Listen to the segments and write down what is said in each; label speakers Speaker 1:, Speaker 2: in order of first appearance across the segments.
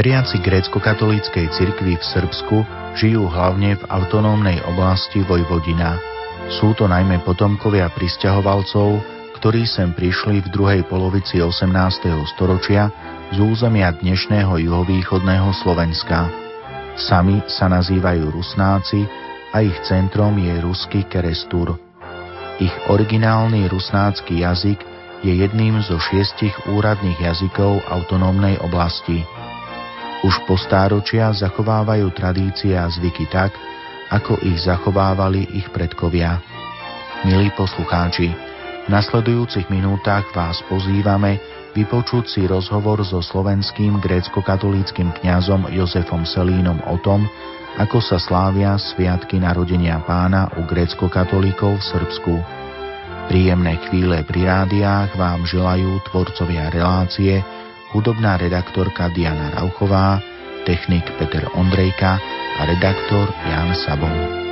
Speaker 1: Veriaci grécko-katolíckej cirkvi v Srbsku žijú hlavne v autonómnej oblasti Vojvodina. Sú to najmä potomkovia pristahovalcov, ktorí sem prišli v druhej polovici 18. storočia z územia dnešného juhovýchodného Slovenska. Sami sa nazývajú Rusnáci a ich centrom je ruský Kerestur. Ich originálny rusnácky jazyk je jedným zo šiestich úradných jazykov autonómnej oblasti. Už po stáročia zachovávajú tradície a zvyky tak, ako ich zachovávali ich predkovia. Milí poslucháči, v nasledujúcich minútach vás pozývame vypočuť si rozhovor so slovenským grécko-katolíckým kňazom Jozefom Selínom o tom, ako sa slávia sviatky narodenia pána u grécko-katolíkov v Srbsku. Príjemné chvíle pri rádiách vám želajú tvorcovia relácie hudobná redaktorka Diana Rauchová, technik Peter Ondrejka a redaktor Jan Sabov.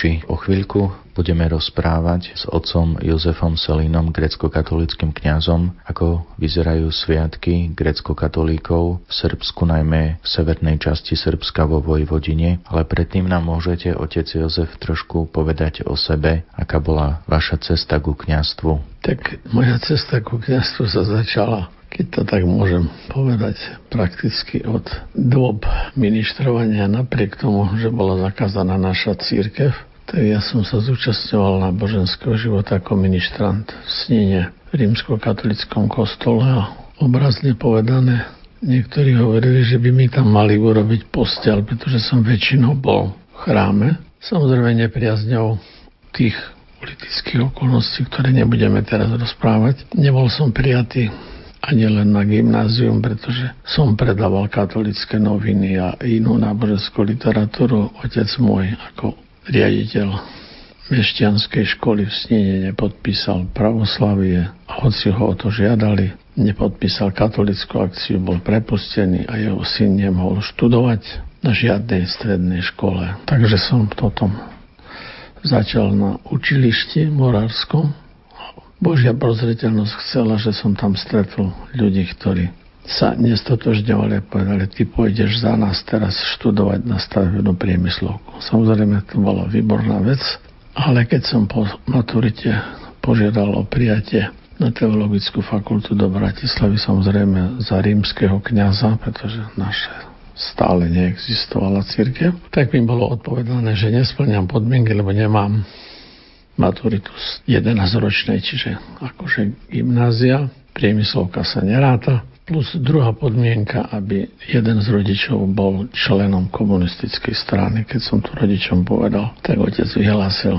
Speaker 1: Poslucháči, o chvíľku budeme rozprávať s otcom Jozefom Selínom, grecko-katolickým kňazom, ako vyzerajú sviatky grecko-katolíkov v Srbsku, najmä v severnej časti Srbska vo Vojvodine. Ale predtým nám môžete, otec Jozef, trošku povedať o sebe, aká bola vaša cesta ku kňazstvu.
Speaker 2: Tak moja cesta ku kňazstvu sa začala keď to tak môžem povedať, prakticky od dôb ministrovania, napriek tomu, že bola zakázaná naša církev, ja som sa zúčastňoval na boženského života ako ministrant v Snine v rímsko-katolickom kostole a obrazne povedané, niektorí hovorili, že by mi tam mali urobiť postel, pretože som väčšinou bol v chráme. Samozrejme nepriazňou tých politických okolností, ktoré nebudeme teraz rozprávať. Nebol som prijatý ani len na gymnázium, pretože som predával katolické noviny a inú náboženskú literatúru. Otec môj ako riaditeľ mešťanskej školy v Snine nepodpísal pravoslavie a hoci ho o to žiadali, nepodpísal katolickú akciu, bol prepustený a jeho syn nemohol študovať na žiadnej strednej škole. Takže som potom začal na učilišti morárskom Božia prozreteľnosť chcela, že som tam stretol ľudí, ktorí sa nestotožňovali a povedali, ty pôjdeš za nás teraz študovať na stavebnú priemyslovku. Samozrejme, to bola výborná vec, ale keď som po maturite požiadal o prijatie na teologickú fakultu do Bratislavy, samozrejme za rímskeho kniaza, pretože naše stále neexistovala církev, tak mi bolo odpovedané, že nesplňam podmienky, lebo nemám maturitu z 11-ročnej, čiže akože gymnázia, priemyslovka sa neráta, plus druhá podmienka, aby jeden z rodičov bol členom komunistickej strany. Keď som to rodičom povedal, tak otec vyhlásil,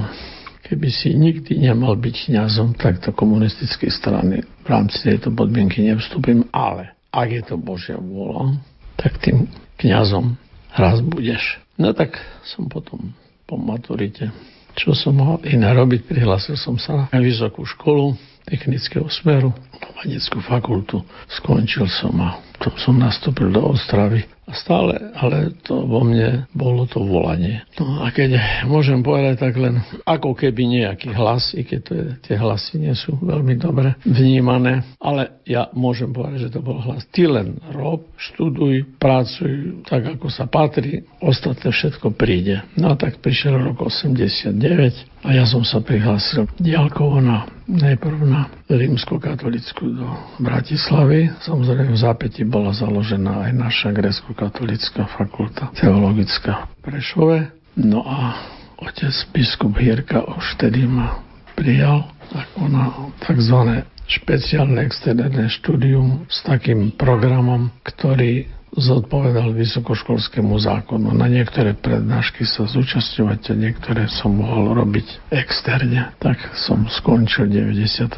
Speaker 2: keby si nikdy nemal byť kňazom, tak do komunistickej strany v rámci tejto podmienky nevstúpim, ale ak je to Božia vôľa, tak tým kňazom raz budeš. No tak som potom po maturite, čo som mohol iné robiť, prihlásil som sa na vysokú školu technického smeru, na fakultu. Skončil som a potom som nastúpil do Ostravy a stále, ale to vo mne bolo to volanie. No a keď môžem povedať tak len ako keby nejaký hlas, i keď to je, tie hlasy nie sú veľmi dobre vnímané, ale ja môžem povedať, že to bol hlas. Ty len rob, študuj, pracuj tak, ako sa patrí, ostatné všetko príde. No a tak prišiel rok 89 a ja som sa prihlásil diálkovo na najprv na rímsko-katolickú do Bratislavy. Samozrejme v zápäti bola založená aj naša grecko-katolická fakulta teologická v Prešove. No a otec biskup Hierka už vtedy ma prijal ako na tzv. špeciálne externé štúdium s takým programom, ktorý zodpovedal vysokoškolskému zákonu. Na niektoré prednášky sa zúčastňovať a niektoré som mohol robiť externe. Tak som skončil v 94.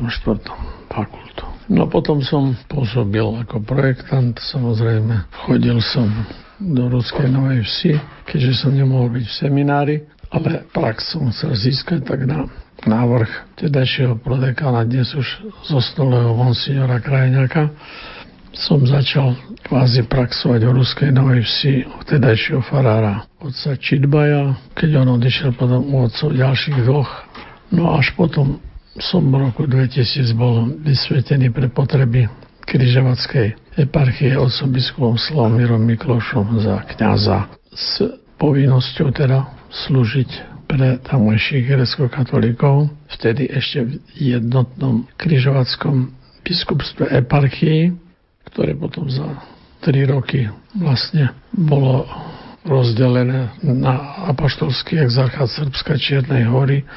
Speaker 2: fakultu. No potom som pôsobil ako projektant, samozrejme. Chodil som do Ruskej Novej Vsi, keďže som nemohol byť v seminári, ale prax som chcel získať tak na návrh tedajšieho prodekána, dnes už zosnulého monsignora Krajňaka, som začal kvázi praxovať o Ruskej Novej Vsi u tedajšieho farára otca Čidbaja, keď on odišiel potom u otcov ďalších dvoch. No až potom som v roku 2000 bol vysvetený pre potreby križovatskej eparchie otcom biskupom Slavomírom Miklošom za kňaza s povinnosťou teda slúžiť pre tamojších grecko-katolíkov, vtedy ešte v jednotnom križovackom biskupstve eparchii ktoré potom za 3 roky vlastne bolo rozdelené na apoštolský exarchát Srbska Čiernej hory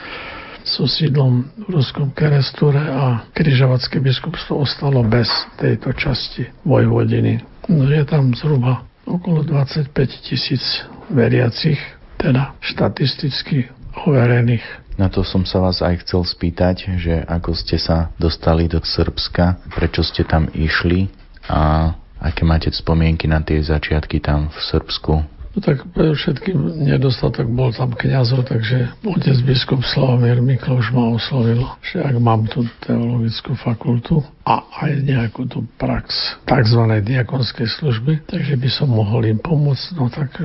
Speaker 2: so sídlom v Ruskom Kerestúre a križovatské biskupstvo ostalo bez tejto časti Vojvodiny. No je tam zhruba okolo 25 tisíc veriacich, teda štatisticky overených.
Speaker 1: Na to som sa vás aj chcel spýtať, že ako ste sa dostali do Srbska, prečo ste tam išli a aké máte spomienky na tie začiatky tam v Srbsku?
Speaker 2: No tak všetkým nedostatok bol tam kňazov, takže otec biskup Slavomír Mikloš ma oslovil, že ak mám tú teologickú fakultu a aj nejakú tú prax tzv. diakonskej služby, takže by som mohol im pomôcť. No tak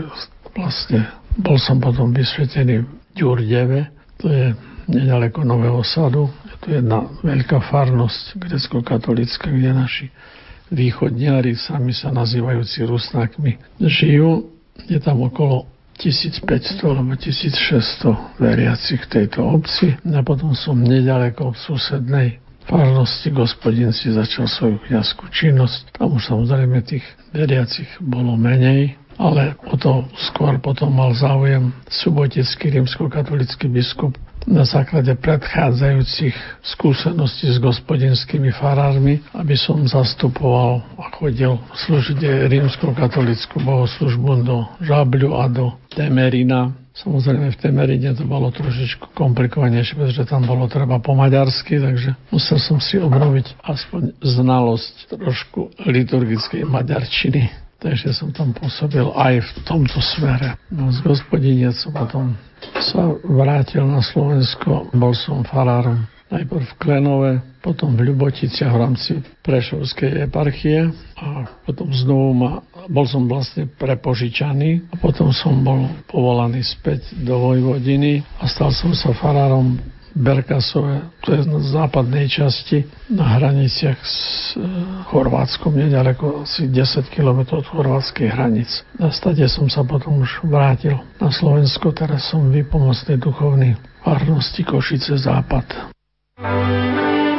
Speaker 2: vlastne bol som potom vysvetený v Ďurdeve, to je nedaleko Nového sadu. Je to jedna veľká farnosť grecko-katolická, kde naši východniari, sami sa nazývajúci Rusnákmi, žijú. Je tam okolo 1500 alebo 1600 veriacich v tejto obci. A potom som nedaleko v susednej farnosti gospodin si začal svoju kniazskú činnosť. Tam už samozrejme tých veriacich bolo menej, ale o to skôr potom mal záujem subotecký rímsko-katolický biskup na základe predchádzajúcich skúseností s gospodinskými farármi, aby som zastupoval a chodil slúžiť rímsko-katolickú bohoslužbu do Žabľu a do Temerina. Samozrejme v Temerine to bolo trošičku komplikovanejšie, pretože tam bolo treba po maďarsky, takže musel som si obnoviť aspoň znalosť trošku liturgickej maďarčiny. Takže som tam pôsobil aj v tomto smere. No z gospodine som potom sa vrátil na Slovensko. Bol som farárom najprv v Klenove, potom v Ľuboticiach v rámci Prešovskej eparchie a potom znovu ma, bol som vlastne prepožičaný a potom som bol povolaný späť do Vojvodiny a stal som sa farárom
Speaker 3: Berkasové, to je na západnej časti na hraniciach s e, Chorvátskom, nedaleko asi 10 km od chorvátskej hranic. Na stade som sa potom už vrátil na Slovensko, teraz som vypomocný duchovný farnosti Košice Západ. thank you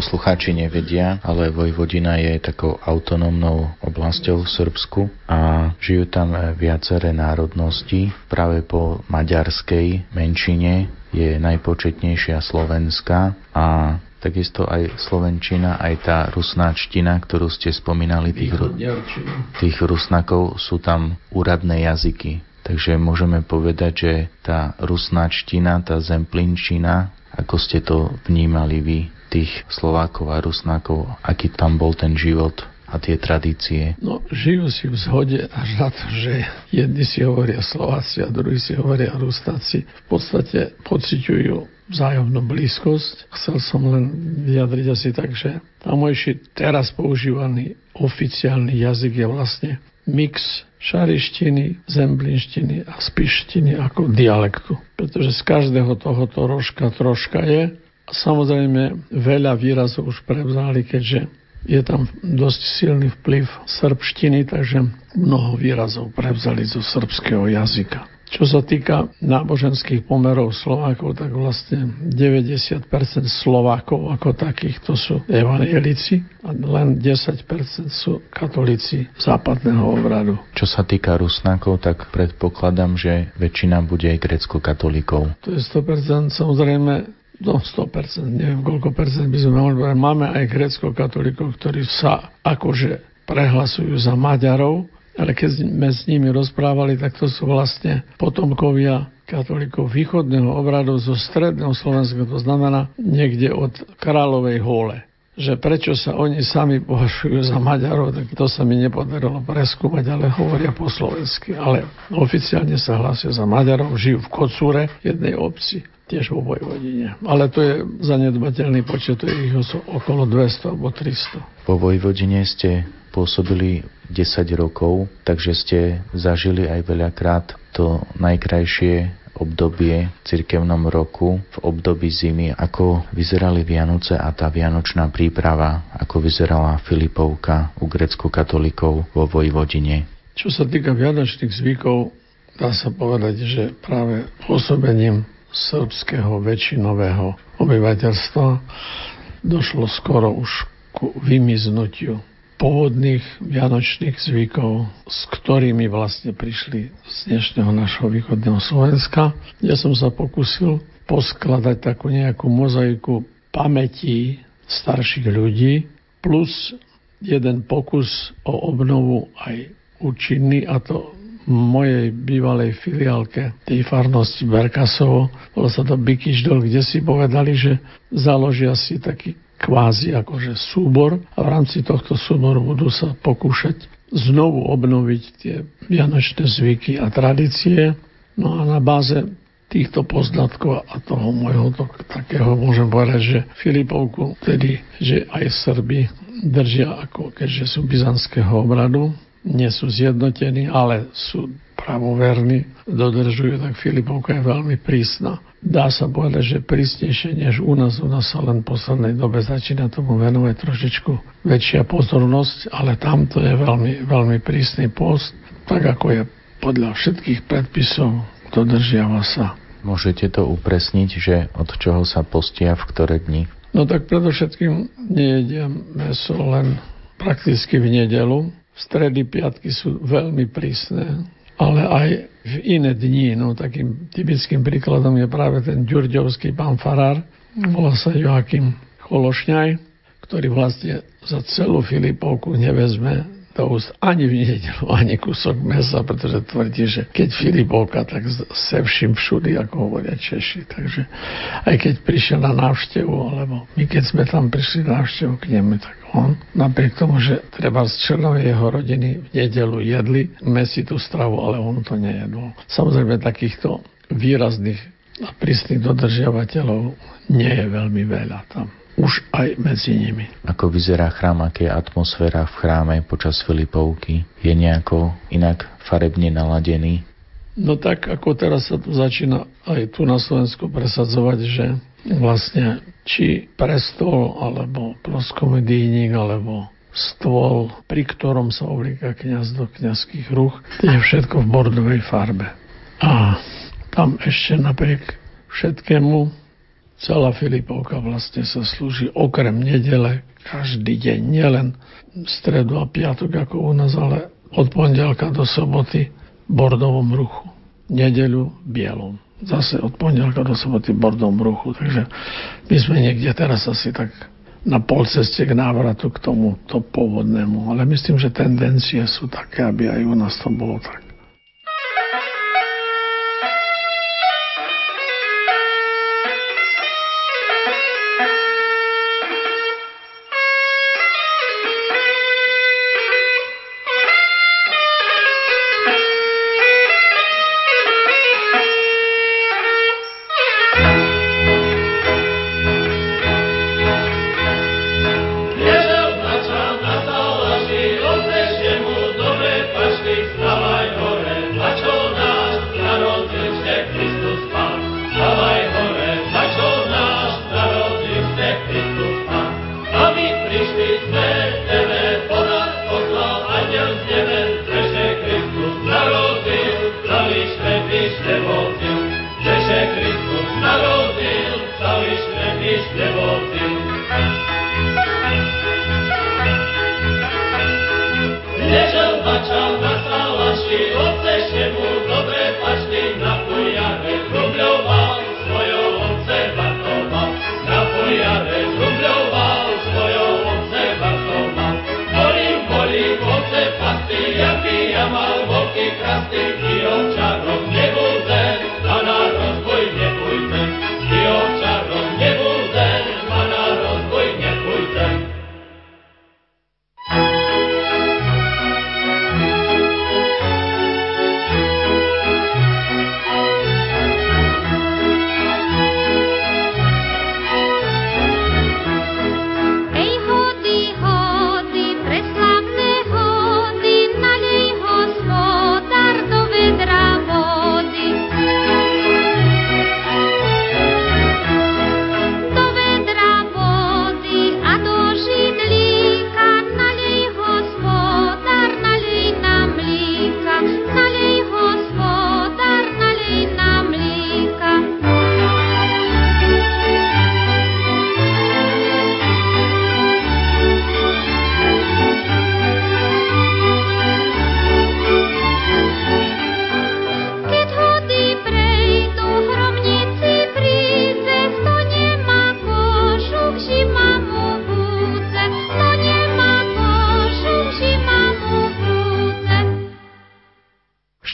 Speaker 1: poslucháči nevedia, ale Vojvodina je takou autonómnou oblasťou v Srbsku a žijú tam viaceré národnosti. Práve po maďarskej menšine je najpočetnejšia slovenská a takisto aj slovenčina, aj tá rusnáčtina, ktorú ste spomínali, tých, tých rusnakov, sú tam úradné jazyky. Takže môžeme povedať, že tá rusnáčtina, tá zemplinčina, ako ste to vnímali vy? Tých Slovákov a Rusnákov, aký tam bol ten život a tie tradície?
Speaker 2: No, žijú si v zhode až na to, že jedni si hovoria Slováci a druhí si hovoria Rustáci. V podstate pociťujú vzájomnú blízkosť. Chcel som len vyjadriť asi tak, že tamojší teraz používaný oficiálny jazyk je vlastne mix šarištiny, zemblinštiny a spištiny ako dialektu. Pretože z každého tohoto rožka troška je. Samozrejme veľa výrazov už prevzali, keďže je tam dosť silný vplyv srbštiny, takže mnoho výrazov prevzali zo srbského jazyka. Čo sa týka náboženských pomerov Slovákov, tak vlastne 90% Slovákov ako takých to sú evangelici a len 10% sú katolíci západného obradu.
Speaker 1: Čo sa týka Rusnákov, tak predpokladám, že väčšina bude aj grecko-katolíkov.
Speaker 2: To je 100%, samozrejme No 100%, neviem koľko percent by sme mohli povedať. Máme aj grecko-katolíkov, ktorí sa akože prehlasujú za Maďarov, ale keď sme s nimi rozprávali, tak to sú vlastne potomkovia katolíkov východného obradu zo stredného Slovenska, to znamená niekde od Kráľovej hole že prečo sa oni sami považujú za Maďarov, tak to sa mi nepodarilo preskúmať, ale hovoria po slovensky. Ale oficiálne sa hlásia za Maďarov, žijú v Kocúre, jednej obci tiež vo Vojvodine. Ale to je zanedbateľný počet, to je ich okolo 200 alebo 300.
Speaker 1: Po Vojvodine ste pôsobili 10 rokov, takže ste zažili aj veľakrát to najkrajšie obdobie v cirkevnom roku, v období zimy, ako vyzerali Vianoce a tá vianočná príprava, ako vyzerala Filipovka u grecko-katolíkov vo Vojvodine.
Speaker 2: Čo sa týka vianočných zvykov, dá sa povedať, že práve pôsobením srbského väčšinového obyvateľstva došlo skoro už ku vymiznutiu pôvodných vianočných zvykov, s ktorými vlastne prišli z dnešného našho východného Slovenska. Ja som sa pokusil poskladať takú nejakú mozaiku pamätí starších ľudí plus jeden pokus o obnovu aj účinný a to mojej bývalej filiálke tej farnosti Berkasovo. Bolo sa to Bikišdol, kde si povedali, že založia si taký kvázi akože súbor a v rámci tohto súboru budú sa pokúšať znovu obnoviť tie vianočné zvyky a tradície. No a na báze týchto poznatkov a toho môjho to, takého môžem povedať, že Filipovku, tedy, že aj Srby držia ako keďže sú byzantského obradu, nie sú zjednotení, ale sú pravoverní, dodržujú, tak Filipovka je veľmi prísna. Dá sa povedať, že prísnejšie než u nás. U nás sa len v poslednej dobe začína tomu venovať trošičku väčšia pozornosť, ale tamto je veľmi, veľmi prísny post, tak ako je podľa všetkých predpisov, dodržiava sa.
Speaker 1: Môžete to upresniť, že od čoho sa postia v ktoré dni?
Speaker 2: No tak predovšetkým nejedia meso len prakticky v nedelu, stredy, piatky sú veľmi prísne, ale aj v iné dni. No, takým typickým príkladom je práve ten ďurďovský pán Farár, volá sa Joachim Chološňaj, ktorý vlastne za celú Filipovku nevezme do úst ani v nedelu, ani kúsok mesa, pretože tvrdí, že keď Filipovka, tak se všim všudy, ako hovoria Češi. Takže aj keď prišiel na návštevu, alebo my keď sme tam prišli na návštevu k nemu, tak on, napriek tomu, že treba z členov jeho rodiny v nedelu jedli mesitú stravu, ale on to nejedol. Samozrejme takýchto výrazných a prísnych dodržiavateľov nie je veľmi veľa tam už aj medzi nimi.
Speaker 1: Ako vyzerá chrám, aké je atmosféra v chráme počas Filipovky? Je nejako inak farebne naladený?
Speaker 2: No tak, ako teraz sa tu začína aj tu na Slovensku presadzovať, že vlastne či prestol, alebo proskomedijník, alebo stôl, pri ktorom sa oblíka kniaz do kniazských ruch, je všetko v bordovej farbe. A tam ešte napriek všetkému celá Filipovka vlastne sa slúži okrem nedele každý deň, nielen stredu a piatok ako u nás, ale od pondelka do soboty v bordovom ruchu. Nedeľu bielom. Zase od pondelka do soboty v bordovom ruchu. Takže my sme niekde teraz asi tak na polceste k návratu k tomu to pôvodnému. Ale myslím, že tendencie sú také, aby aj u nás to bolo tak.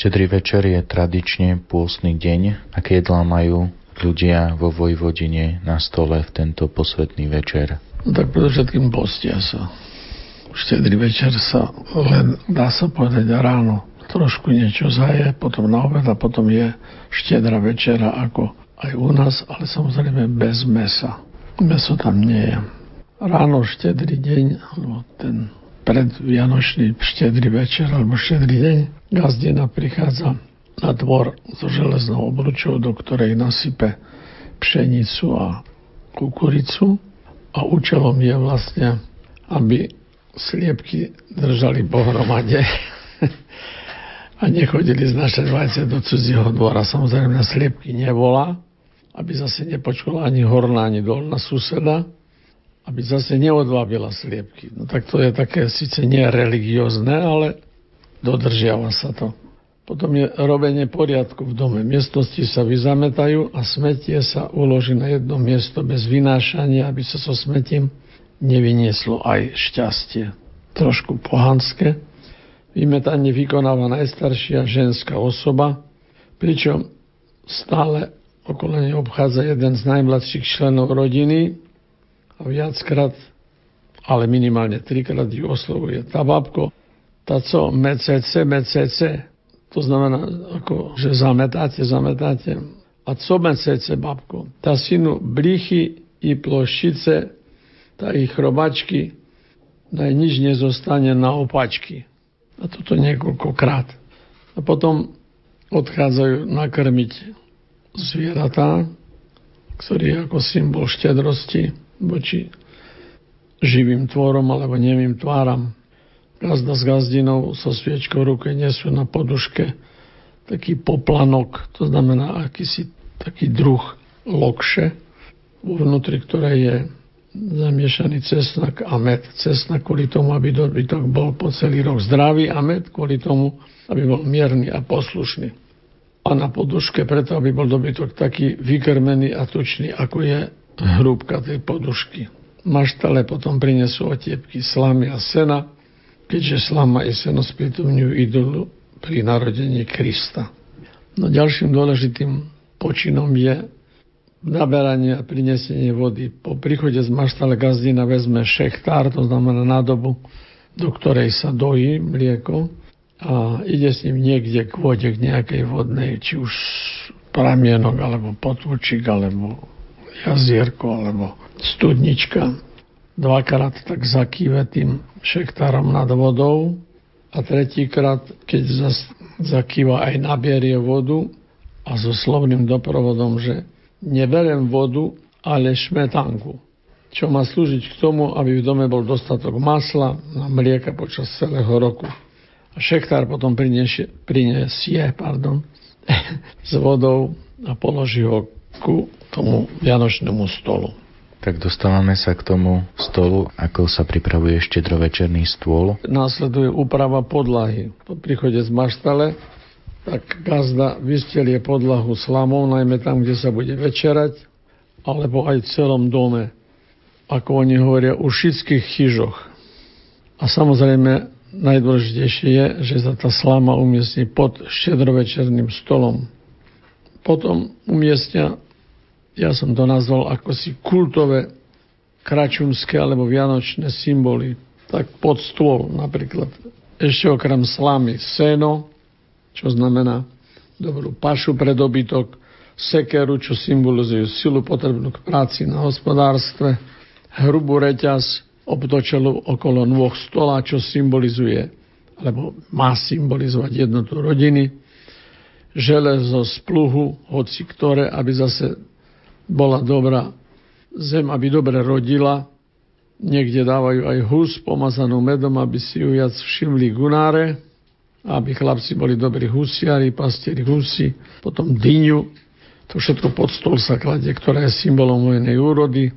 Speaker 1: Štedrý večer je tradične pôstny deň, aké jedlá majú ľudia vo Vojvodine na stole v tento posvetný večer?
Speaker 2: No tak predovšetkým postia sa. Štedrý večer sa len, dá sa povedať, ráno trošku niečo zaje, potom na obed a potom je štedrá večera ako aj u nás, ale samozrejme bez mesa. Meso tam nie je. Ráno štedrý deň, alebo ten predvianočný štedrý večer alebo štedrý deň gazdina prichádza na dvor so železnou obručou, do ktorej nasype pšenicu a kukuricu a účelom je vlastne, aby sliepky držali pohromade a nechodili znašať vajce do cudzieho dvora. Samozrejme sliepky nebola, aby zase nepočula ani horná, ani dolná suseda aby zase neodvábila sliepky. No tak to je také síce nie religiózne, ale dodržiava sa to. Potom je robenie poriadku v dome. Miestnosti sa vyzametajú a smetie sa uloží na jedno miesto bez vynášania, aby sa so smetím nevynieslo aj šťastie. Trošku pohanské. Vymetanie vykonáva najstaršia ženská osoba, pričom stále okolo nej obchádza jeden z najmladších členov rodiny, a viackrát, ale minimálne trikrát ju oslovuje tá babko, tá co, mecece, mecece, to znamená, ako, že zametáte, zametáte. A co mecece, babko? Tá synu blichy i ploščice, tá ich chrobačky, naj nič nezostane na opačky. A toto niekoľkokrát. A potom odchádzajú nakrmiť zvieratá, ktorý je ako symbol štedrosti voči živým tvorom alebo nemým tváram. Gazda s gazdinou so sviečkou ruke nesú na poduške taký poplanok, to znamená akýsi taký druh lokše, vnútri ktorej je zamiešaný cesnak a med. Cesnak kvôli tomu, aby dobytok bol po celý rok zdravý a med kvôli tomu, aby bol mierny a poslušný. A na poduške preto, aby bol dobytok taký vykrmený a tučný, ako je hrúbka tej podušky. Maštale potom prinesú otiepky slamy a sena, keďže slama i seno spýtumňujú idolu pri narodení Krista. No ďalším dôležitým počinom je naberanie a prinesenie vody. Po príchode z maštale gazdina vezme šechtár, to znamená nádobu, do ktorej sa dojí mlieko a ide s ním niekde k vode, k nejakej vodnej, či už pramienok, alebo potvučík, alebo jazierko alebo studnička. Dvakrát tak zakýve tým šektárom nad vodou a tretíkrát, keď zas zakýva aj nabierie vodu a so slovným doprovodom, že neberem vodu, ale šmetanku, čo má slúžiť k tomu, aby v dome bol dostatok masla a mlieka počas celého roku. A šektár potom prinesie, prinesie pardon, s vodou a položí ho ku tomu vianočnému stolu.
Speaker 1: Tak dostávame sa k tomu stolu, ako sa pripravuje štedrovečerný stôl.
Speaker 2: Následuje úprava podlahy. Po príchode z maštale tak gazda vystelie podlahu slamou, najmä tam, kde sa bude večerať, alebo aj v celom dome, ako oni hovoria, u všetkých chyžoch. A samozrejme, najdôležitejšie je, že sa tá slama umiestni pod štedrovečerným stolom. Potom umiestnia, ja som to nazval ako si kultové kračunské alebo vianočné symboly, tak pod stôl napríklad. Ešte okrem slamy seno, čo znamená dobrú pašu pre dobytok, sekeru, čo symbolizujú silu potrebnú k práci na hospodárstve, hrubú reťaz obtočenú okolo nôh stola, čo symbolizuje, alebo má symbolizovať jednotu rodiny, železo z pluhu, hoci ktoré, aby zase bola dobrá zem, aby dobre rodila. Niekde dávajú aj hus pomazanú medom, aby si ju viac všimli gunáre aby chlapci boli dobrí husiari, pastieri husi, potom dyňu, to všetko pod stôl sa kladie, ktoré je symbolom vojnej úrody,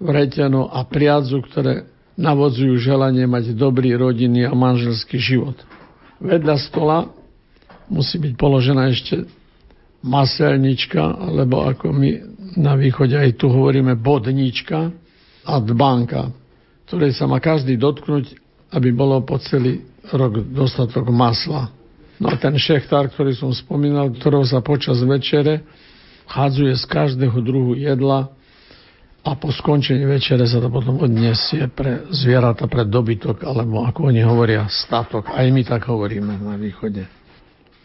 Speaker 2: vreťano a priadzu, ktoré navodzujú želanie mať dobrý rodinný a manželský život. Vedľa stola musí byť položená ešte maselnička, alebo ako my na východe aj tu hovoríme bodnička a dbanka, ktorej sa má každý dotknúť, aby bolo po celý rok dostatok masla. No a ten šechtár, ktorý som spomínal, ktorého sa počas večere hádzuje z každého druhu jedla a po skončení večere sa to potom odniesie pre zvieratá, pre dobytok, alebo ako oni hovoria, statok. Aj my tak hovoríme na východe.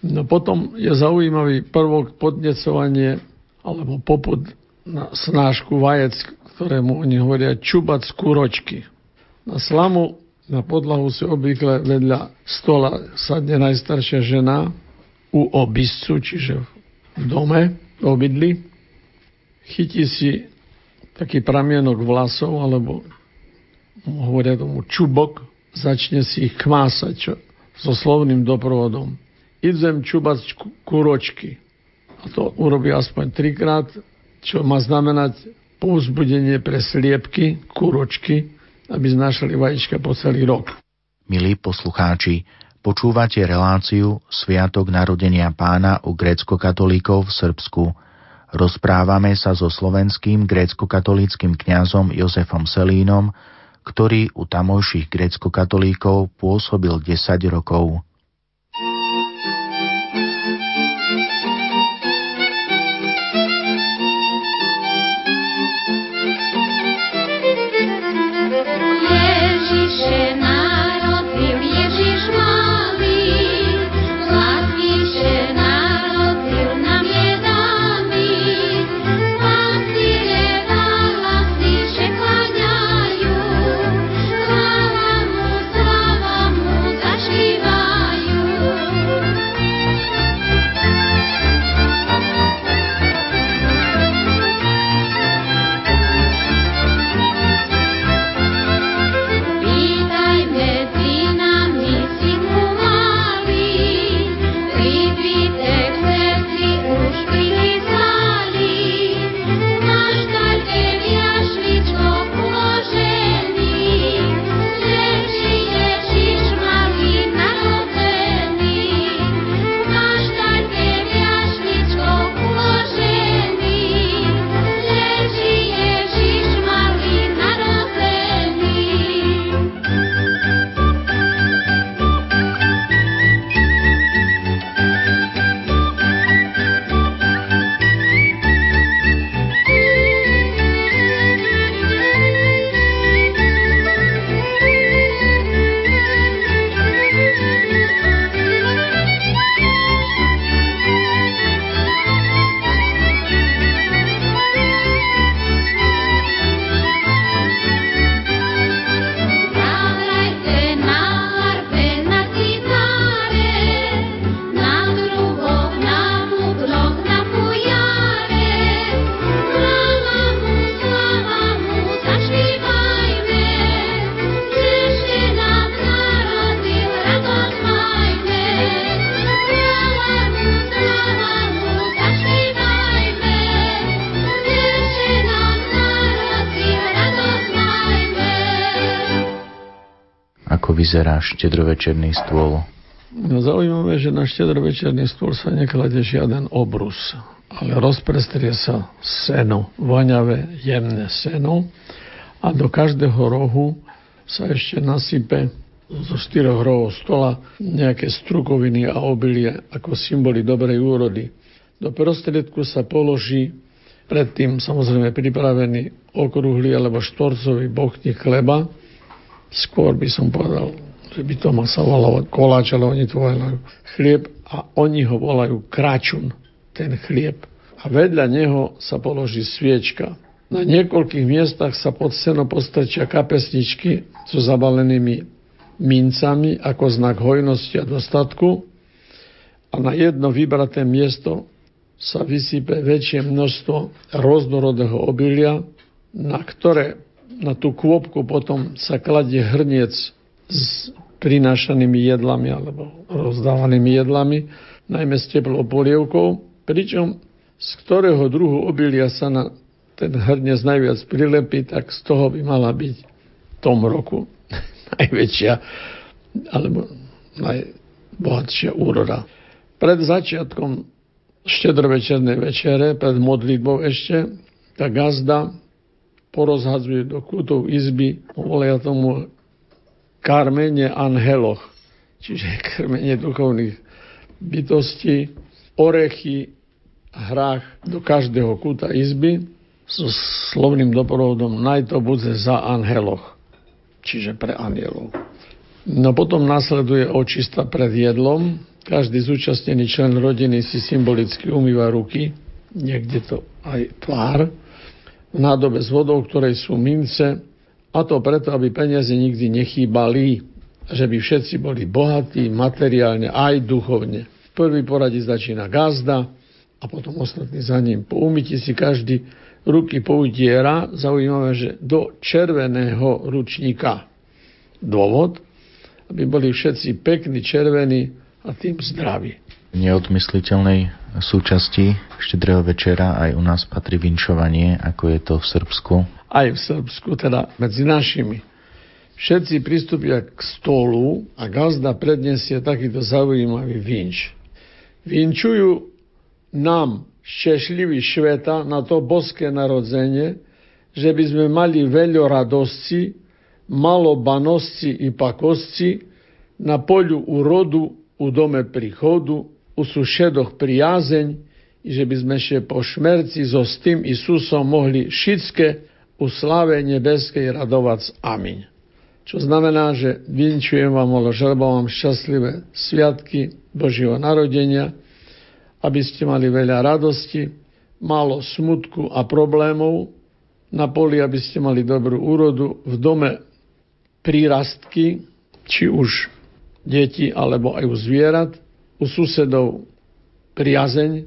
Speaker 2: No potom je zaujímavý prvok podnecovanie alebo poput na snášku vajec, ktorému oni hovoria čubac kuročky. Na slamu na podlahu si obvykle vedľa stola sadne najstaršia žena u obiscu, čiže v dome, v obydli. Chytí si taký pramienok vlasov, alebo hovoria tomu čubok, začne si ich kmásať čo, so slovným doprovodom. Idem čubať kuročky. To urobí aspoň trikrát, čo má znamenať povzbudenie pre sliepky, kuročky, aby znášali vajíčka po celý rok.
Speaker 1: Milí poslucháči, počúvate reláciu Sviatok narodenia pána u grécko-katolíkov v Srbsku. Rozprávame sa so slovenským grécko-katolíckým kňazom Jozefom Selínom, ktorý u tamojších grécko-katolíkov pôsobil 10 rokov. Vyzerá štedrovečerný stôl?
Speaker 2: No zaujímavé, že na štedrovečerný stôl sa nekladie žiaden obrus, ale rozprestrie sa seno, voňavé, jemné seno a do každého rohu sa ešte nasype zo štyroch rohov stola nejaké strukoviny a obilie ako symboly dobrej úrody. Do prostriedku sa položí predtým samozrejme pripravený okrúhly alebo štvorcový bochník chleba. Skôr by som povedal že by to sa volalo koláč, ale oni to volajú chlieb a oni ho volajú kračun, ten chlieb. A vedľa neho sa položí sviečka. Na niekoľkých miestach sa pod seno postrčia kapesničky so zabalenými mincami ako znak hojnosti a dostatku a na jedno vybraté miesto sa vysype väčšie množstvo rôznorodého obilia, na ktoré na tú kôpku potom sa kladie hrniec s prinášanými jedlami alebo rozdávanými jedlami, najmä s teplou polievkou, pričom z ktorého druhu obilia sa na ten hrnec najviac prilepí, tak z toho by mala byť v tom roku najväčšia alebo najbohatšia úroda. Pred začiatkom štedrovečernej večere, pred modlitbou ešte, tá gazda porozhadzuje do kútov izby, volia tomu karmene anheloch, čiže krmenie duchovných bytostí, orechy, hrách do každého kúta izby so slovným doprovodom naj to bude za anheloch, čiže pre anielov. No potom nasleduje očista pred jedlom. Každý zúčastnený člen rodiny si symbolicky umýva ruky, niekde to aj tvár, nádobe s vodou, ktorej sú mince, a to preto, aby peniaze nikdy nechýbali, že by všetci boli bohatí materiálne aj duchovne. V prvý poradí začína gazda a potom ostatní za ním. Po umyti si každý ruky poutiera, zaujímavé, že do červeného ručníka. Dôvod, aby boli všetci pekní, červení a tým zdraví.
Speaker 1: Neodmysliteľnej súčasti štedrého večera aj u nás patrí vinčovanie, ako je to v Srbsku
Speaker 2: aj v Srbsku, teda medzi našimi. Všetci pristúpia k stolu a gazda predniesie takýto zaujímavý vinč. Vinčujú nám šťastlivý šveta na to boské narodzenie, že by sme mali veľo radosti, malo banosti i pakosti, na poľu urodu, u dome prichodu, u sušedoch priazeň, i že by sme ešte po šmerci so s tým Isusom mohli všetké u sláve nebeskej radovac. Amin. Čo znamená, že vinčujem vám, ale želbám vám šťastlivé sviatky Božieho narodenia, aby ste mali veľa radosti, málo smutku a problémov, na poli, aby ste mali dobrú úrodu, v dome prírastky, či už deti alebo aj u zvierat, u susedov priazeň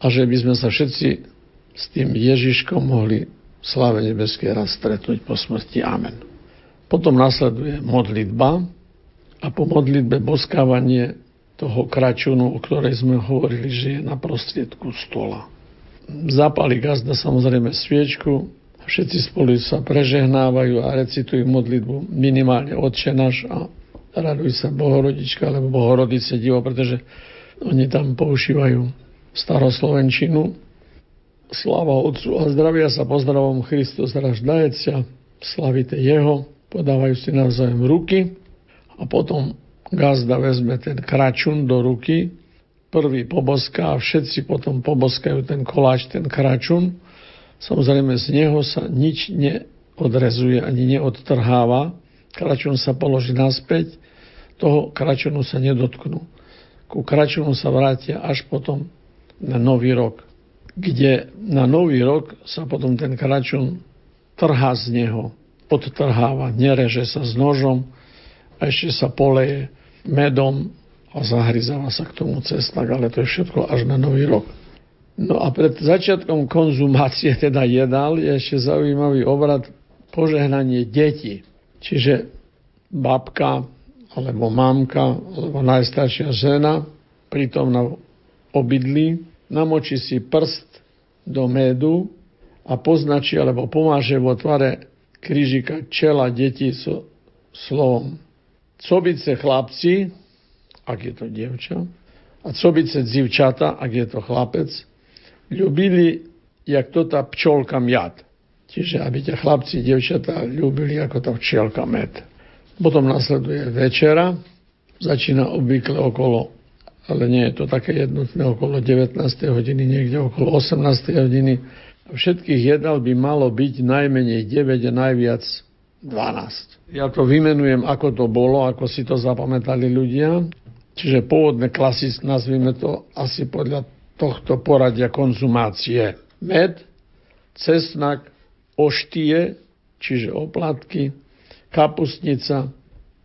Speaker 2: a že by sme sa všetci s tým Ježiškom mohli sláve nebeskej raz stretnúť po smrti. Amen. Potom nasleduje modlitba a po modlitbe boskávanie toho kračunu, o ktorej sme hovorili, že je na prostriedku stola. Zapali gazda samozrejme sviečku, všetci spolu sa prežehnávajú a recitujú modlitbu minimálne Otče a raduj sa Bohorodička alebo Bohorodice divo, pretože oni tam používajú staroslovenčinu Sláva Otcu a zdravia sa pozdravom Christus raždajecia, slavite Jeho, podávajú si navzájom ruky a potom gazda vezme ten kračun do ruky, prvý poboská a všetci potom poboskajú ten koláč, ten kračun. Samozrejme z neho sa nič neodrezuje ani neodtrháva. Kračun sa položí naspäť, toho kračunu sa nedotknú. Ku kračunu sa vrátia až potom na nový rok kde na nový rok sa potom ten kračun trhá z neho, odtrháva, nereže sa s nožom a ešte sa poleje medom a zahryzáva sa k tomu cestak, ale to je všetko až na nový rok. No a pred začiatkom konzumácie, teda jedál, je ešte zaujímavý obrad požehnanie detí. Čiže babka, alebo mamka, alebo najstaršia žena, pritom na obydlí, namočí si prst do medu a poznačí alebo pomáže vo tvare krížika čela detí so slovom cobice chlapci, ak je to dievča, a cobice dzivčata, ak je to chlapec, ľubili, jak to tá pčolka mjad. Čiže aby ťa chlapci, dievčatá ľúbili ako tá včielka med. Potom nasleduje večera, začína obvykle okolo, ale nie je to také jednotné, okolo 19. hodiny, niekde okolo 18. hodiny. Všetkých jedal by malo byť najmenej 9 a najviac 12. Ja to vymenujem, ako to bolo, ako si to zapamätali ľudia. Čiže pôvodné klasy, nazvime to asi podľa tohto poradia konzumácie. Med, cesnak, oštie, čiže oplatky, kapustnica,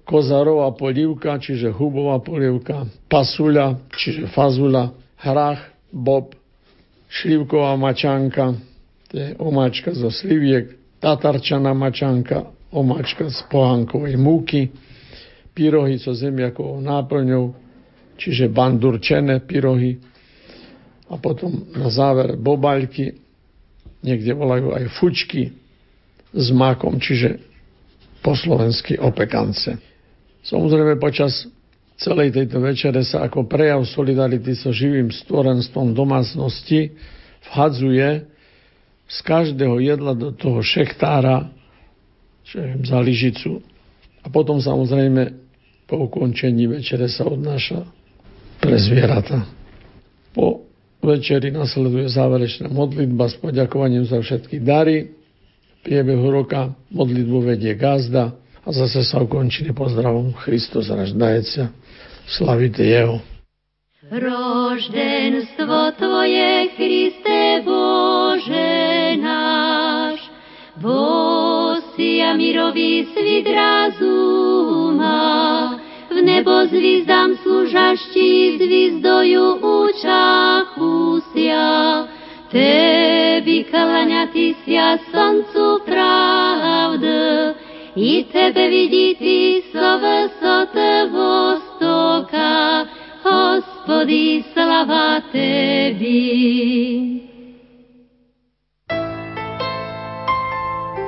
Speaker 2: kozarová polivka, čiže hubová polivka, pasuľa, čiže fazula, hrach, bob, šlivková mačanka, to je omáčka zo sliviek, tatarčaná mačanka, omáčka z pohánkovej múky, pyrohy so zemiakovou náplňou, čiže bandurčené pyrohy. A potom na záver bobaľky, niekde volajú aj fučky s makom, čiže po slovensky opekance. Samozrejme počas celej tejto večere sa ako prejav solidarity so živým stvorenstvom domácnosti vhadzuje z každého jedla do toho šechtára, čo je za lyžicu. A potom samozrejme po ukončení večere sa odnáša pre zvieratá. Po večeri nasleduje záverečná modlitba s poďakovaním za všetky dary. Priebehu roka modlitbu vedie gazda a zase sa ukončí pozdravom Christus raždajca. Slavite Jeho.
Speaker 4: Roždenstvo Tvoje, Kriste Bože náš, Bosia mirový svit razuma, v nebo zvizdám služaští zvizdoju učachusia. Tebi klaňatý sia slncu pravd, i tebe vidíti so vysot vostoka, hospody slava tebi.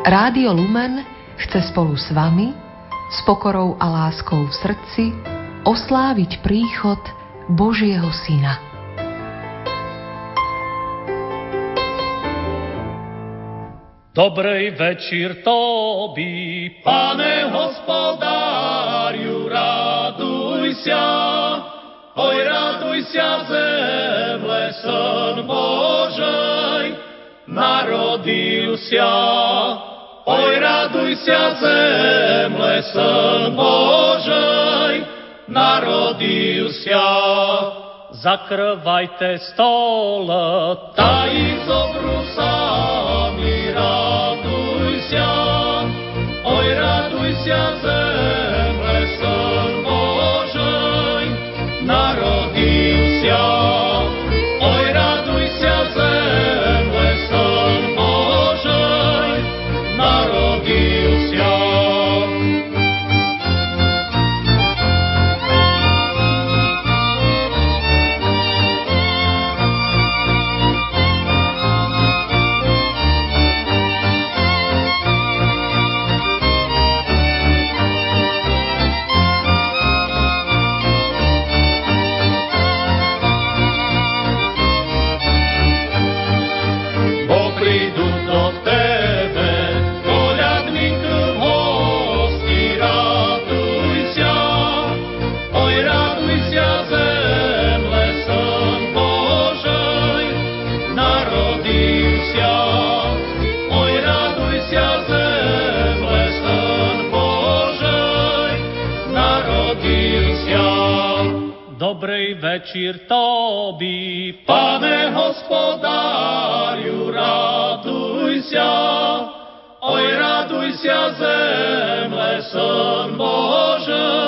Speaker 5: Rádio Lumen chce spolu s vami s pokorou a láskou v srdci osláviť príchod Božieho Syna.
Speaker 6: Dobrej večír Tobi, pane hospodáriu, raduj sa, oj raduj sa zemle, syn Božej, narodil sa. Oj, raduj sa zemle, syn Božej, narodil sa. Zakrvajte stole, tají z obrusami, raduj sa. Oj, raduj večír Tobi. Pane hospodáriu, raduj sa, oj raduj sa zemle, syn Božej,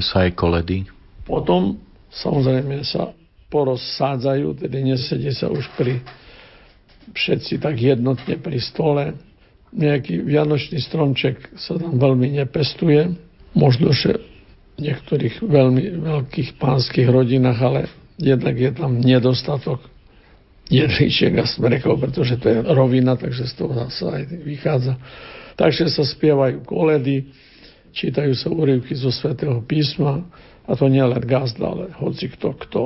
Speaker 1: Spievajú sa aj koledy?
Speaker 2: Potom samozrejme sa porozsádzajú, tedy nesedie sa už pri všetci tak jednotne pri stole. Nejaký vianočný stromček sa tam veľmi nepestuje. Možno, že v niektorých veľmi veľkých pánskych rodinách, ale jednak je tam nedostatok jedličiek a smrekov, pretože to je rovina, takže z toho sa aj vychádza. Takže sa spievajú koledy, čítajú sa úryvky zo svätého písma a to nie len gazda, ale hoci kto, kto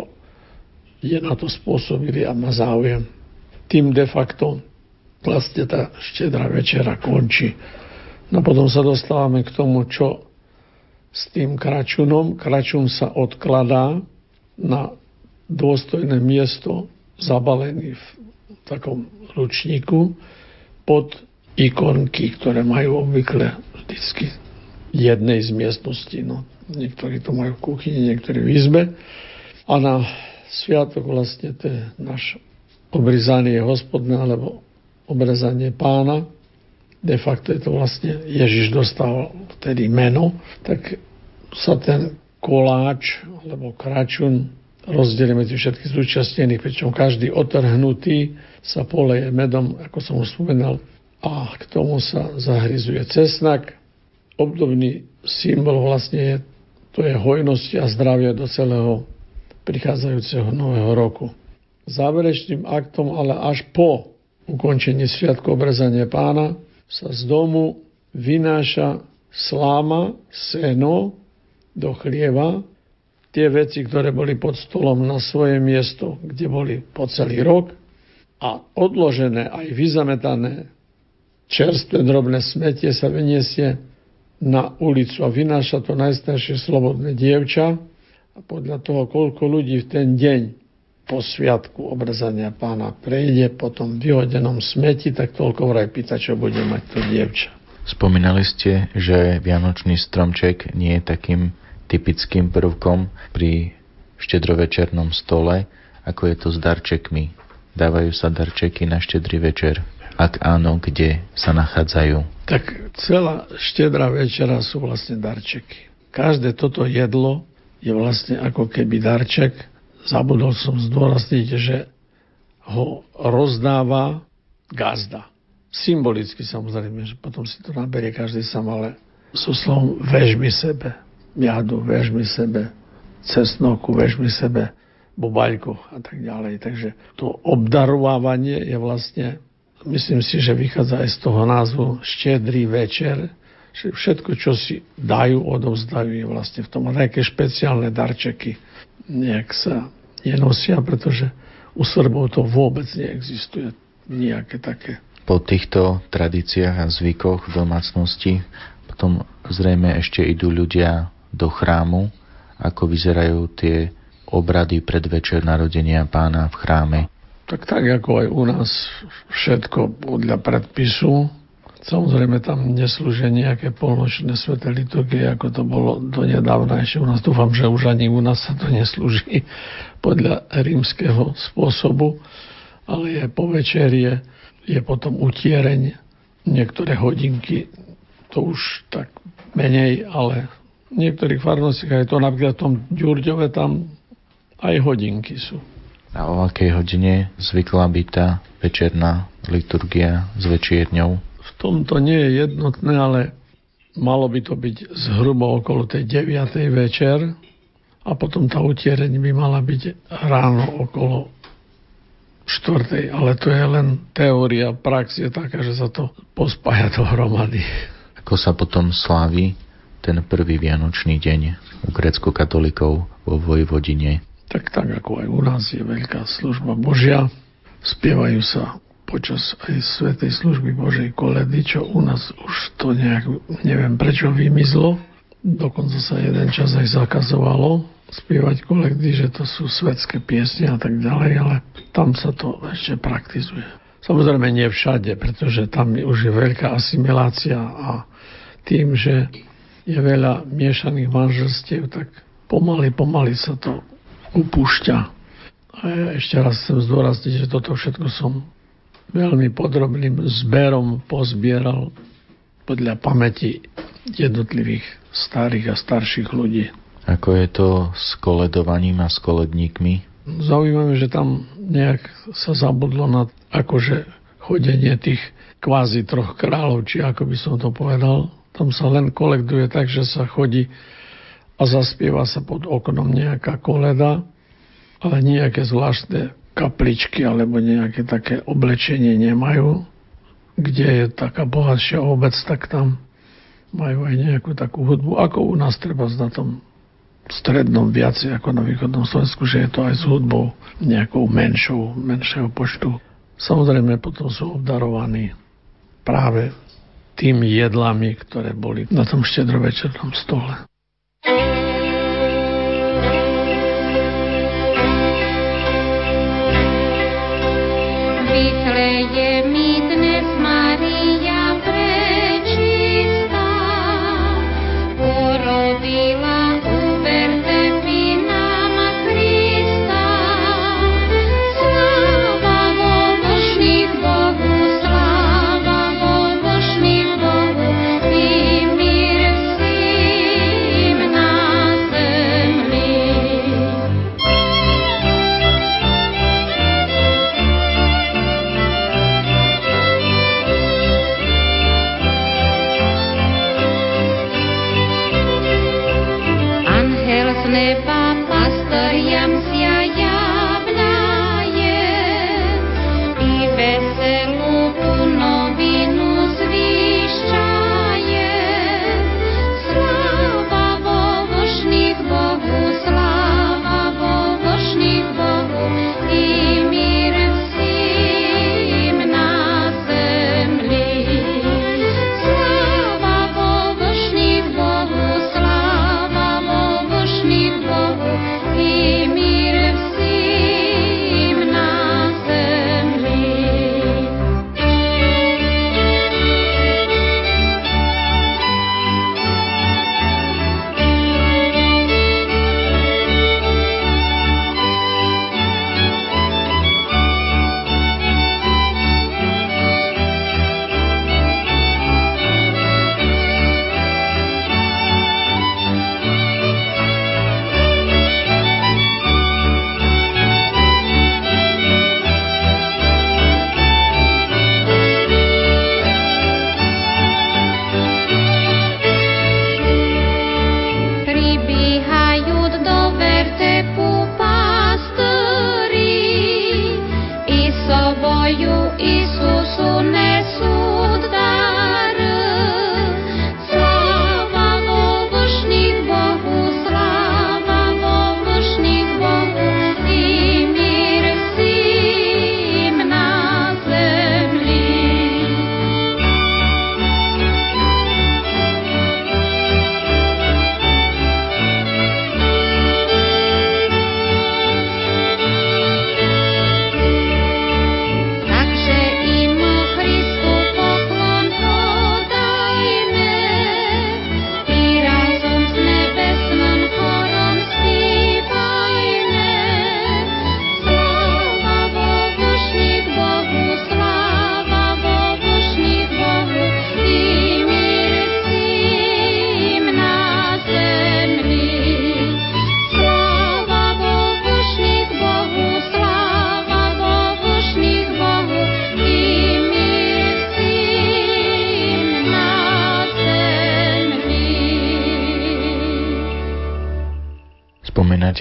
Speaker 2: je na to spôsobili a má záujem. Tým de facto vlastne tá štedrá večera končí. No potom sa dostávame k tomu, čo s tým kračunom. Kračun sa odkladá na dôstojné miesto zabalený v takom ručníku pod ikonky, ktoré majú obvykle vždycky jednej z miestností. No, niektorí to majú v kuchyni, niektorí v izbe. A na sviatok vlastne to je náš obrizanie hospodné alebo obrezanie pána. De facto je to vlastne, Ježiš dostal vtedy meno, tak sa ten koláč alebo kračun rozdiely medzi všetkých zúčastnených, pričom každý otrhnutý sa poleje medom, ako som už spomenal, a k tomu sa zahryzuje cesnak. Obdobný symbol vlastne je, to je hojnosť a zdravie do celého prichádzajúceho nového roku. Záverečným aktom, ale až po ukončení sviatku obrezania pána, sa z domu vynáša sláma, seno do chlieva tie veci, ktoré boli pod stolom na svoje miesto, kde boli po celý rok a odložené aj vyzametané čerstvé drobné smetie sa vyniesie na ulicu a vynáša to najstaršie slobodné dievča a podľa toho, koľko ľudí v ten deň po sviatku obrzania pána prejde po tom vyhodenom smeti, tak toľko vraj pýta, čo bude mať to dievča.
Speaker 1: Spomínali ste, že Vianočný stromček nie je takým typickým prvkom pri štedrovečernom stole, ako je to s darčekmi. Dávajú sa darčeky na štedrý večer. Ak áno, kde sa nachádzajú?
Speaker 2: Tak celá štedrá večera sú vlastne darčeky. Každé toto jedlo je vlastne ako keby darček. Zabudol som zdôrazniť, že ho rozdáva gazda. Symbolicky samozrejme, že potom si to naberie každý sám, ale so slovom vežmi sebe jadu, vežmi sebe cesnoku, vežmi sebe bobaľku a tak ďalej. Takže to obdarovávanie je vlastne, myslím si, že vychádza aj z toho názvu štedrý večer, že všetko, čo si dajú, odovzdajú je vlastne v tom. Nejaké špeciálne darčeky nejak sa nenosia, pretože u Srbov to vôbec neexistuje nejaké také.
Speaker 1: Po týchto tradíciách a zvykoch v domácnosti potom zrejme ešte idú ľudia do chrámu, ako vyzerajú tie obrady predvečer narodenia pána v chráme.
Speaker 2: Tak tak ako aj u nás všetko podľa predpisu. Samozrejme tam neslúžia nejaké polnočné sveté liturgie, ako to bolo donedávna ešte u nás. Dúfam, že už ani u nás sa to neslúži podľa rímskeho spôsobu, ale je po večerie, je potom utiereň, niektoré hodinky, to už tak menej, ale niektorých farnostiach je to napríklad v tom Ďurďove, tam aj hodinky sú.
Speaker 1: A o akej hodine zvykla byť tá večerná liturgia s večierňou?
Speaker 2: V tomto nie je jednotné, ale malo by to byť zhruba okolo tej 9. večer a potom tá utiereň by mala byť ráno okolo 4. Ale to je len teória, prax je taká, že sa to pospája dohromady.
Speaker 1: Ako sa potom slávi ten prvý vianočný deň u grecko-katolíkov vo Vojvodine.
Speaker 2: Tak tak ako aj u nás je veľká služba Božia. Spievajú sa počas aj Svetej služby Božej koledy, čo u nás už to nejak, neviem prečo vymizlo. Dokonca sa jeden čas aj zakazovalo spievať koledy, že to sú svetské piesne a tak ďalej, ale tam sa to ešte praktizuje. Samozrejme nie všade, pretože tam už je veľká asimilácia a tým, že je veľa miešaných manželstiev, tak pomaly, pomaly sa to upúšťa. A ja ešte raz chcem zdôrazniť, že toto všetko som veľmi podrobným zberom pozbieral podľa pamäti jednotlivých starých a starších ľudí.
Speaker 1: Ako je to s koledovaním a s koledníkmi?
Speaker 2: Zaujímavé, že tam nejak sa zabudlo na
Speaker 3: akože chodenie tých kvázi troch kráľov, či ako by som to povedal. Tam sa len kolektuje tak, že sa chodí a zaspieva sa pod oknom nejaká koleda, ale nejaké zvláštne kapličky alebo nejaké také oblečenie nemajú. Kde je taká bohatšia obec, tak tam majú aj nejakú takú hudbu, ako u nás treba na tom strednom viacej ako na východnom Slovensku, že je to aj s hudbou nejakou menšou, menšieho počtu. Samozrejme potom sú obdarovaní práve tými jedlami, ktoré boli na tom štedrovečernom stole.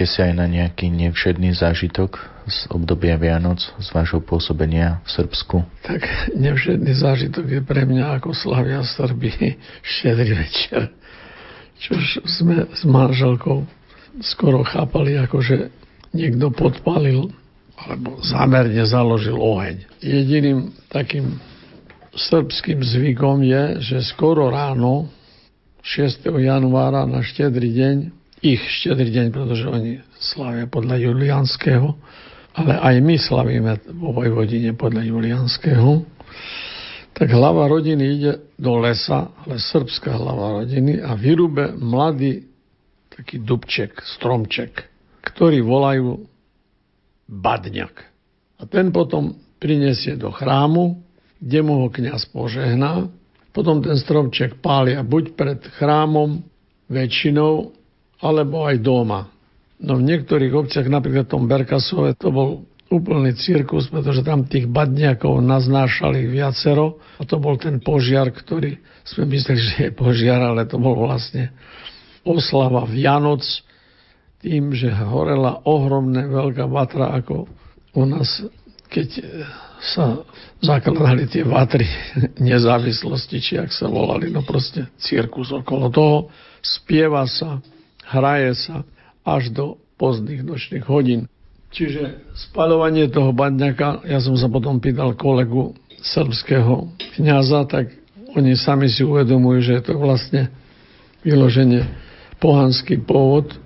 Speaker 1: Spomínate si aj na nejaký nevšedný zážitok z obdobia Vianoc, z vášho pôsobenia v Srbsku?
Speaker 3: Tak nevšedný zážitok je pre mňa ako slavia Srby štedrý večer. Čož sme s manželkou skoro chápali, ako že niekto podpalil alebo zámerne založil oheň. Jediným takým srbským zvykom je, že skoro ráno 6. januára na štedrý deň ich štedrý deň, pretože oni slavia podľa Julianského, ale aj my slavíme vo Vojvodine podľa Julianského, tak hlava rodiny ide do lesa, ale srbská hlava rodiny a vyrúbe mladý taký dubček, stromček, ktorý volajú badňak. A ten potom prinesie do chrámu, kde mu ho kniaz požehná, potom ten stromček pália buď pred chrámom väčšinou alebo aj doma. No v niektorých obciach, napríklad v tom Berkasove, to bol
Speaker 2: úplný cirkus, pretože tam tých badniakov naznášali viacero a to bol ten požiar, ktorý sme mysleli, že je požiar, ale to bol vlastne oslava Vianoc tým, že horela ohromné veľká vatra ako u nás, keď sa zakladali tie vatry nezávislosti, či ak sa volali, no proste cirkus okolo toho. Spieva sa, hraje sa až do pozdných nočných hodín. Čiže spaľovanie toho badňaka, ja som sa potom pýtal kolegu srbského kniaza, tak oni sami si uvedomujú, že je to vlastne vyloženie pohanský pôvod,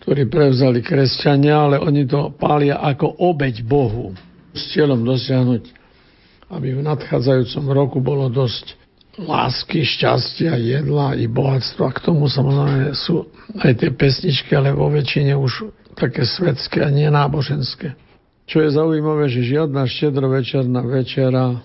Speaker 2: ktorý prevzali kresťania, ale oni to pália ako obeď Bohu s cieľom dosiahnuť, aby v nadchádzajúcom roku bolo dosť lásky, šťastia, jedla i bohatstva. K tomu samozrejme sú aj tie pesničky, ale vo väčšine už také svetské a nenáboženské. Čo je zaujímavé, že žiadna štedrovečerná večera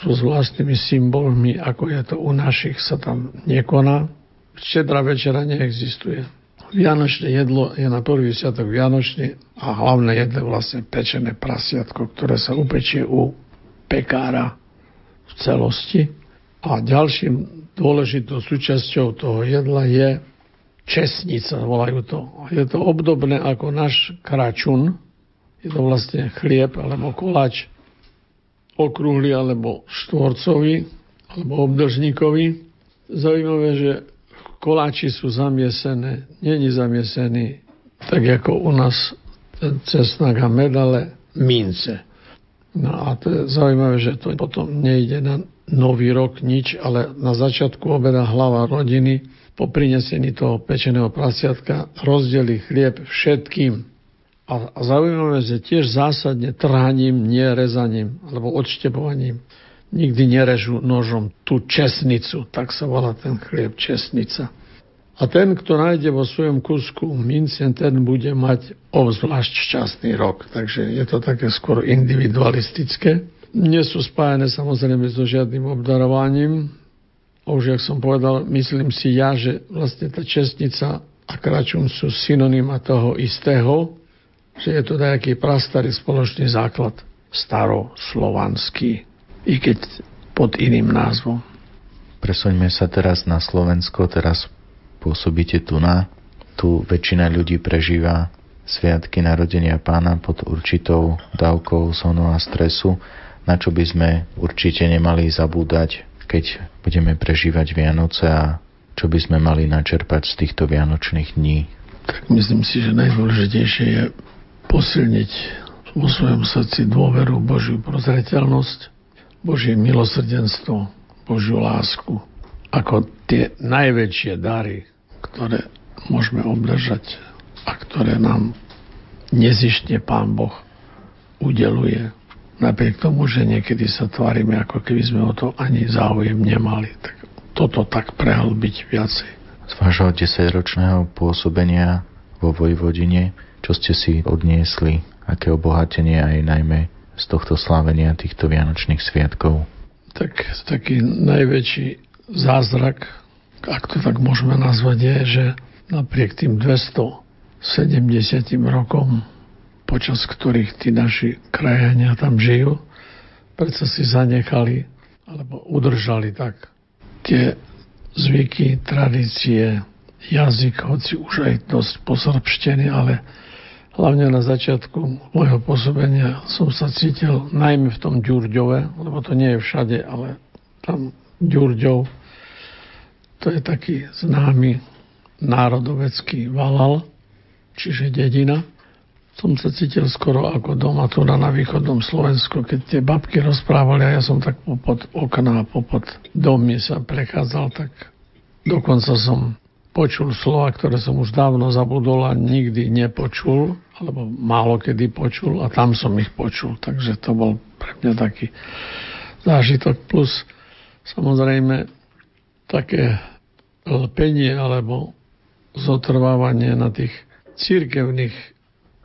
Speaker 2: so zvláštnymi symbolmi, ako je to u našich, sa tam nekoná. Štedrá večera neexistuje. Vianočné jedlo je na prvý sviatok Vianočný a hlavné jedlo je vlastne pečené prasiatko, ktoré sa upečie u pekára v celosti. A ďalším dôležitou súčasťou toho jedla je česnica, volajú to. Je to obdobné ako náš kračun. Je to vlastne chlieb alebo koláč okrúhly alebo štvorcový alebo obdržníkový. Zaujímavé, že koláči sú zamiesené, není zamiesený tak ako u nás cesnak a med, mince. No a to je zaujímavé, že to potom nejde na nový rok nič, ale na začiatku obeda hlava rodiny po prinesení toho pečeného prasiatka rozdeli chlieb všetkým. A, zaujímavé, že tiež zásadne trhaním, nie alebo odštepovaním. Nikdy nerežú nožom tú česnicu, tak sa volá ten chlieb česnica. A ten, kto nájde vo svojom kusku mince, ten bude mať obzvlášť šťastný rok. Takže je to také skôr individualistické. Nie sú spájane samozrejme so žiadnym obdarovaním, už jak som povedal, myslím si ja, že vlastne tá čestnica a kračun sú synonyma toho istého, že je to nejaký prastarý spoločný základ, staroslovanský, i keď pod iným názvom.
Speaker 1: Presoňme sa teraz na Slovensko, teraz pôsobíte tu na. Tu väčšina ľudí prežíva sviatky narodenia pána pod určitou dávkou sonu a stresu, na čo by sme určite nemali zabúdať keď budeme prežívať Vianoce a čo by sme mali načerpať z týchto vianočných dní?
Speaker 2: Tak myslím si, že najdôležitejšie je posilniť vo svojom srdci dôveru, Božiu prozreteľnosť, Božie milosrdenstvo, Božiu lásku, ako tie najväčšie dary, ktoré môžeme obdržať a ktoré nám nezištne Pán Boh udeluje napriek tomu, že niekedy sa tvárime, ako keby sme o to ani záujem nemali. Tak toto tak prehlbiť viacej.
Speaker 1: Z vášho 10-ročného pôsobenia vo Vojvodine, čo ste si odniesli, aké obohatenie aj najmä z tohto slávenia týchto Vianočných sviatkov?
Speaker 2: Tak taký najväčší zázrak, ak to tak môžeme nazvať, je, že napriek tým 270 rokom počas ktorých tí naši krajania tam žijú, predsa si zanechali alebo udržali tak tie zvyky, tradície, jazyk, hoci už aj dosť posrbštený, ale hlavne na začiatku môjho pôsobenia som sa cítil najmä v tom Ďurďove, lebo to nie je všade, ale tam Ďurďov, to je taký známy národovecký valal, čiže dedina som sa cítil skoro ako doma tu na, na východnom Slovensku, keď tie babky rozprávali a ja som tak popod okna a popod domy sa prechádzal, tak dokonca som počul slova, ktoré som už dávno zabudol a nikdy nepočul, alebo málo kedy počul a tam som ich počul. Takže to bol pre mňa taký zážitok. Plus samozrejme také lpenie alebo zotrvávanie na tých církevných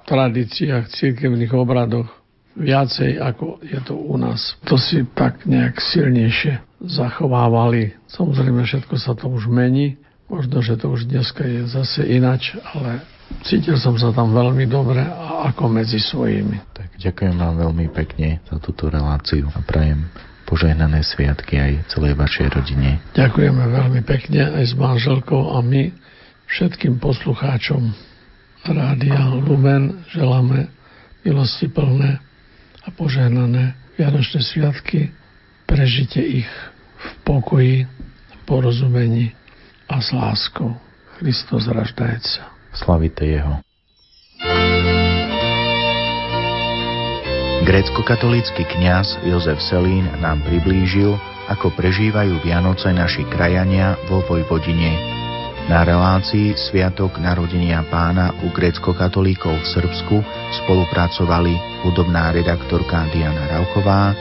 Speaker 2: tradíciách, církevných obradoch viacej, ako je to u nás. To si tak nejak silnejšie zachovávali. Samozrejme, všetko sa to už mení. Možno, že to už dneska je zase inač, ale cítil som sa tam veľmi dobre a ako medzi svojimi.
Speaker 1: Tak Ďakujem vám veľmi pekne za túto reláciu a prajem požehnané sviatky aj celej vašej rodine.
Speaker 2: Ďakujeme veľmi pekne aj s manželkou a my všetkým poslucháčom Rádia Lumen želáme milosti plné a požehnané Vianočné sviatky. Prežite ich v pokoji, porozumení a s láskou. Kristus raždajca.
Speaker 1: Slavite Jeho. Grécko-katolícky kňaz Jozef Selín nám priblížil, ako prežívajú Vianoce naši krajania vo Vojvodine. Na relácii Sviatok narodenia pána u grécko-katolíkov v Srbsku spolupracovali hudobná redaktorka Diana Rauchová,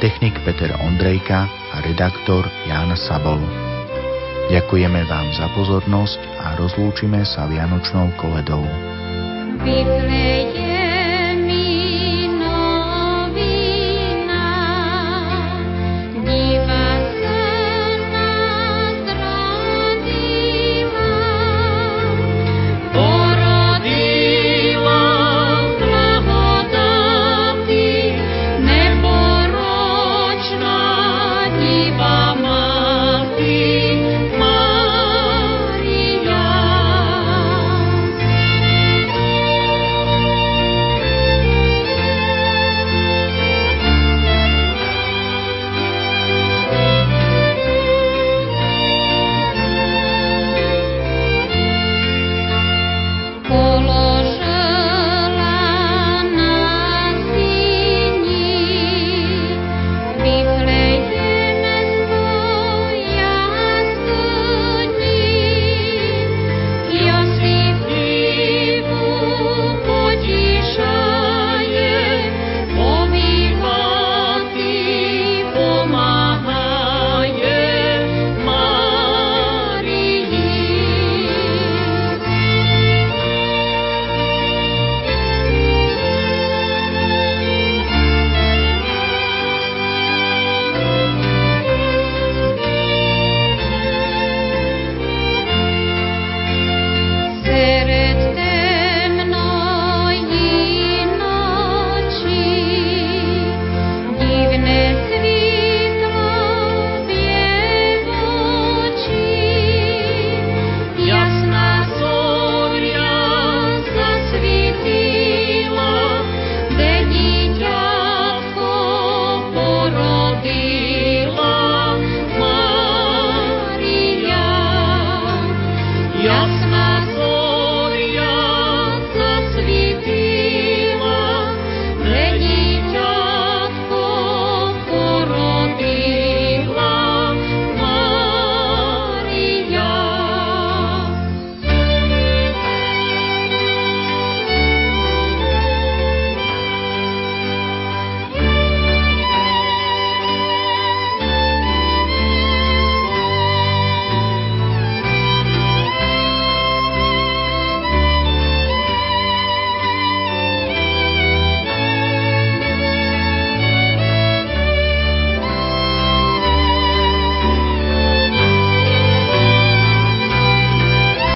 Speaker 1: technik Peter Ondrejka a redaktor Jan Sabol. Ďakujeme vám za pozornosť a rozlúčime sa Vianočnou koledou.